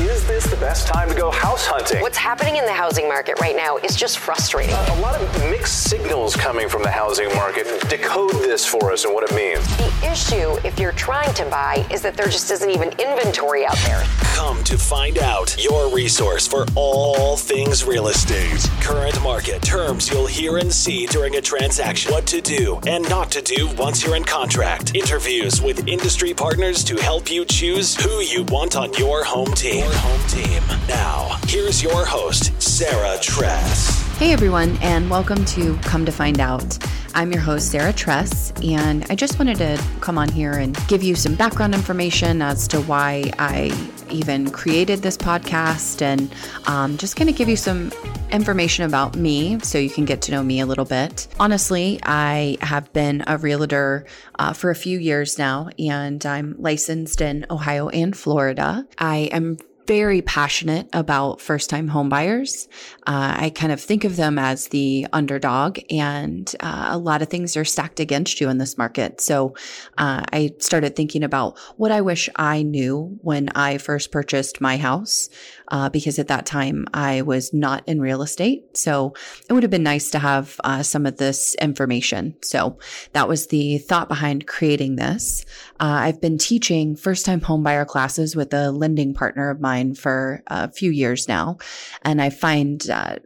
Is this the best time to go house hunting? What's happening in the housing market right now is just frustrating. A lot of mixed signals coming from the housing market. Decode this for us and what it means. The issue, if you're trying to buy, is that there just isn't even inventory out there. Come to find out your resource for all things real estate. Current market terms you'll hear and see during a transaction. What to do and not to do once you're in contract. Interviews with industry partners to help you choose who you want on your home team. Your home team. Now, here's your host, Sarah Thress. Hey everyone, and welcome to Come to Find Out. I'm your host, Sarah Thress, and I just wanted to come on here and give you some background information as to why I even created this podcast and um, just kind of give you some information about me so you can get to know me a little bit. Honestly, I have been a realtor uh, for a few years now, and I'm licensed in Ohio and Florida. I am very passionate about first time homebuyers. Uh, I kind of think of them as the underdog, and uh, a lot of things are stacked against you in this market. So uh, I started thinking about what I wish I knew when I first purchased my house, uh, because at that time I was not in real estate. So it would have been nice to have uh, some of this information. So that was the thought behind creating this. Uh, I've been teaching first time homebuyer classes with a lending partner of mine for a few years now. And I find, uh,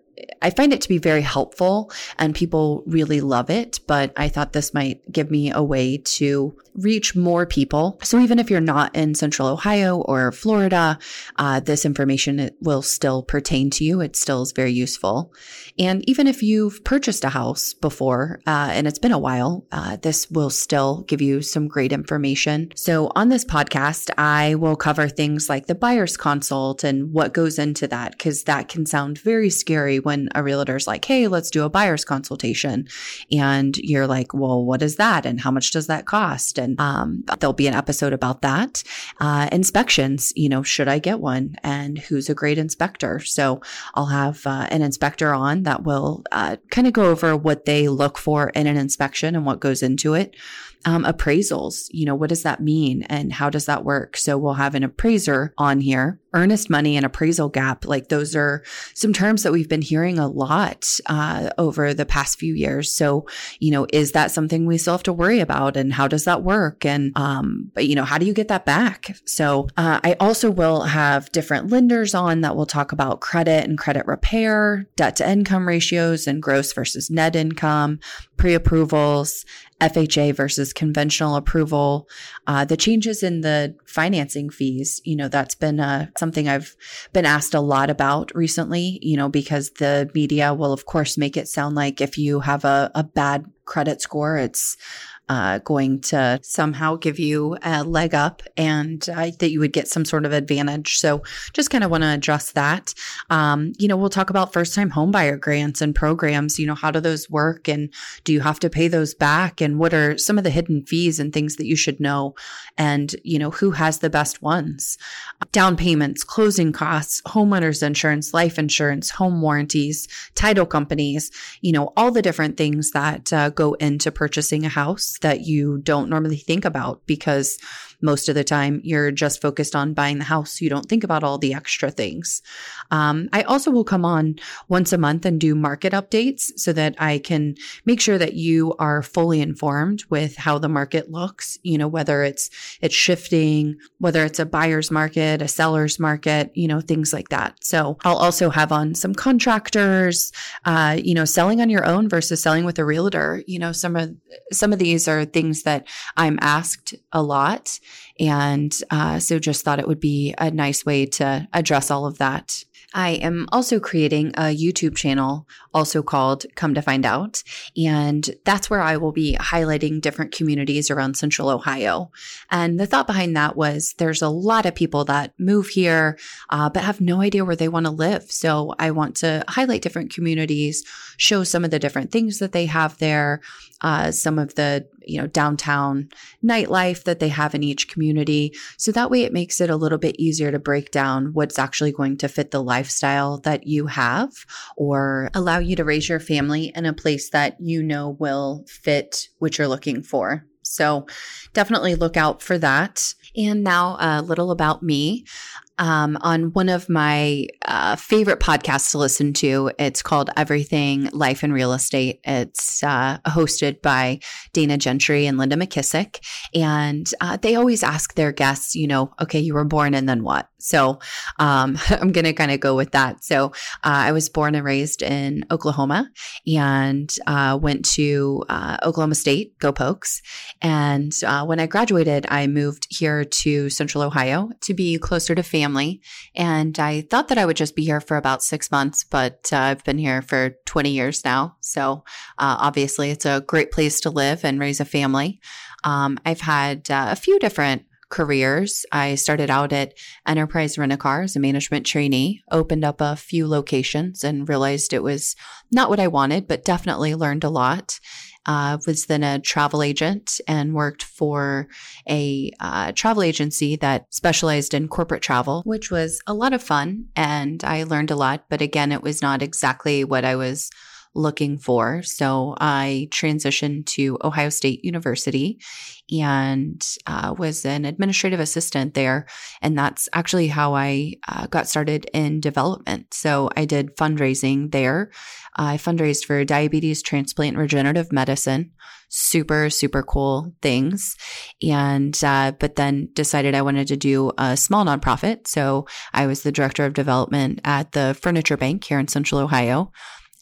I find it to be very helpful and people really love it, but I thought this might give me a way to reach more people. So even if you're not in central Ohio or Florida, uh, this information will still pertain to you. It still is very useful. And even if you've purchased a house before uh, and it's been a while, uh, this will still give you some great information. So on this podcast, I will cover things like the buyer's consult and what goes into that, because that can sound very scary when a realtor's like, hey, let's do a buyer's consultation. And you're like, well, what is that? And how much does that cost? and um, there'll be an episode about that. Uh, inspections, you know, should I get one, and who's a great inspector? So I'll have uh, an inspector on that will uh, kind of go over what they look for in an inspection and what goes into it um, appraisals. You know, what does that mean and how does that work? So we'll have an appraiser on here. Earnest money and appraisal gap, like those are some terms that we've been hearing a lot uh, over the past few years. So, you know, is that something we still have to worry about, and how does that work? And, um, but you know, how do you get that back? So, uh, I also will have different lenders on that will talk about credit and credit repair, debt to income ratios, and gross versus net income, pre approvals, FHA versus conventional approval, uh, the changes in the financing fees. You know, that's been uh, something I've been asked a lot about recently, you know, because the media will, of course, make it sound like if you have a, a bad credit score, it's uh, going to somehow give you a leg up and uh, that you would get some sort of advantage. So just kind of want to address that. Um, you know, we'll talk about first time homebuyer grants and programs. You know, how do those work and do you have to pay those back? And what are some of the hidden fees and things that you should know? And, you know, who has the best ones? Down payments, closing costs, homeowners insurance, life insurance, home warranties, title companies, you know, all the different things that uh, go into purchasing a house that you don't normally think about because most of the time you're just focused on buying the house. You don't think about all the extra things. Um, I also will come on once a month and do market updates so that I can make sure that you are fully informed with how the market looks, you know, whether it's, it's shifting, whether it's a buyer's market, a seller's market, you know, things like that. So I'll also have on some contractors, uh, you know, selling on your own versus selling with a realtor. You know, some of, some of these are things that I'm asked a lot. And uh, so just thought it would be a nice way to address all of that. I am also creating a YouTube channel, also called Come to Find Out. And that's where I will be highlighting different communities around central Ohio. And the thought behind that was there's a lot of people that move here, uh, but have no idea where they want to live. So I want to highlight different communities, show some of the different things that they have there, uh, some of the you know downtown nightlife that they have in each community so that way it makes it a little bit easier to break down what's actually going to fit the lifestyle that you have or allow you to raise your family in a place that you know will fit what you're looking for so definitely look out for that. And now a little about me. Um, on one of my uh, favorite podcasts to listen to. It's called Everything Life and Real Estate. It's uh, hosted by Dana Gentry and Linda McKissick. And uh, they always ask their guests, you know, okay, you were born and then what? So um, I'm going to kind of go with that. So uh, I was born and raised in Oklahoma and uh, went to uh, Oklahoma State, Go Pokes. And when I graduated, I moved here to Central Ohio to be closer to family. And I thought that I would just be here for about six months, but uh, I've been here for 20 years now. So uh, obviously, it's a great place to live and raise a family. Um, I've had uh, a few different careers. I started out at Enterprise Rent a Car as a management trainee, opened up a few locations and realized it was not what I wanted, but definitely learned a lot uh, was then a travel agent and worked for a uh, travel agency that specialized in corporate travel, which was a lot of fun. And I learned a lot. But again, it was not exactly what I was looking for. So I transitioned to Ohio State University and uh, was an administrative assistant there. And that's actually how I uh, got started in development. So I did fundraising there. I fundraised for diabetes, transplant, regenerative medicine. Super, super cool things. And, uh, but then decided I wanted to do a small nonprofit. So I was the director of development at the Furniture Bank here in Central Ohio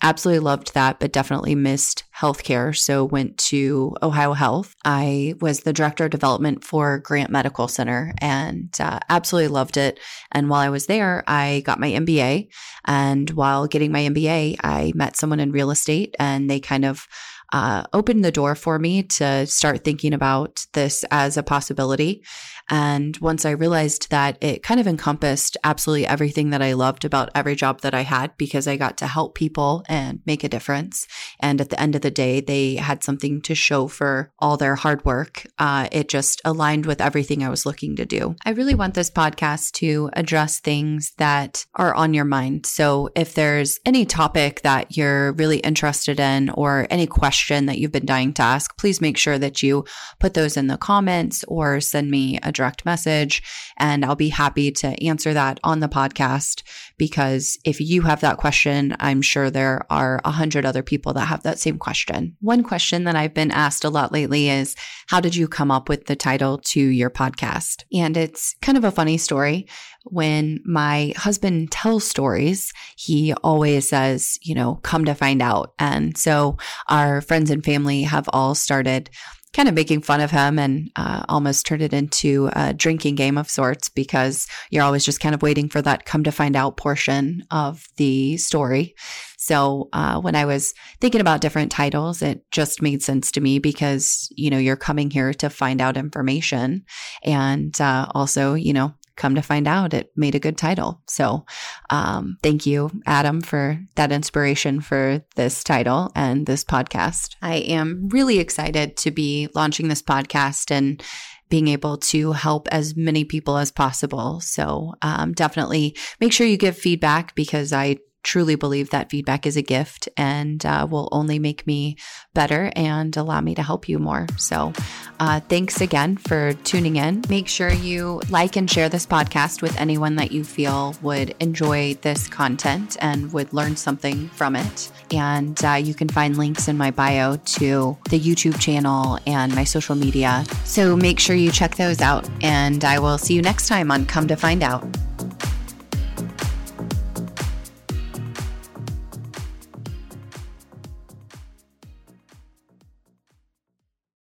absolutely loved that, but definitely missed healthcare. So went to Ohio Health. I was the director of development for Grant Medical Center and uh, absolutely loved it. And while I was there, I got my MBA. And while getting my MBA, I met someone in real estate and they kind of uh, opened the door for me to start thinking about this as a possibility. And once I realized that it kind of encompassed absolutely everything that I loved about every job that I had because I got to help people and make a difference. And at the end of the day, they had something to show for all their hard work. Uh, it just aligned with everything I was looking to do. I really want this podcast to address things that are on your mind. So if there's any topic that you're really interested in or any question that you've been dying to ask, please make sure that you put those in the comments or send me a direct message. And I'll be happy to answer that on the podcast because if you have that question, I'm sure there are a hundred other people that have that same question. One question that I've been asked a lot lately is how did you come up with the title to your podcast? And it's kind of a funny story when my husband tells stories, he always says, you know, come to find out. And so our friends and family have all started kind of making fun of him and uh, almost turned it into a drinking game of sorts because you're always just kind of waiting for that come to find out portion of the story. So uh, when I was thinking about different titles, it just made sense to me because, you know, you're coming here to find out information and uh, also, you know, come to find out it made a good title. So, um, thank you, Adam, for that inspiration for this title and this podcast. I am really excited to be launching this podcast and being able to help as many people as possible. So, um, definitely make sure you give feedback because I truly believe that feedback is a gift and uh, will only make me better and allow me to help you more. So, uh, thanks again for tuning in. Make sure you like and share this podcast with anyone that you feel would enjoy this content and would learn something from it. And uh, you can find links in my bio to the YouTube channel and my social media. So, make sure you check those out. And I will see you next time on Come to Find Out.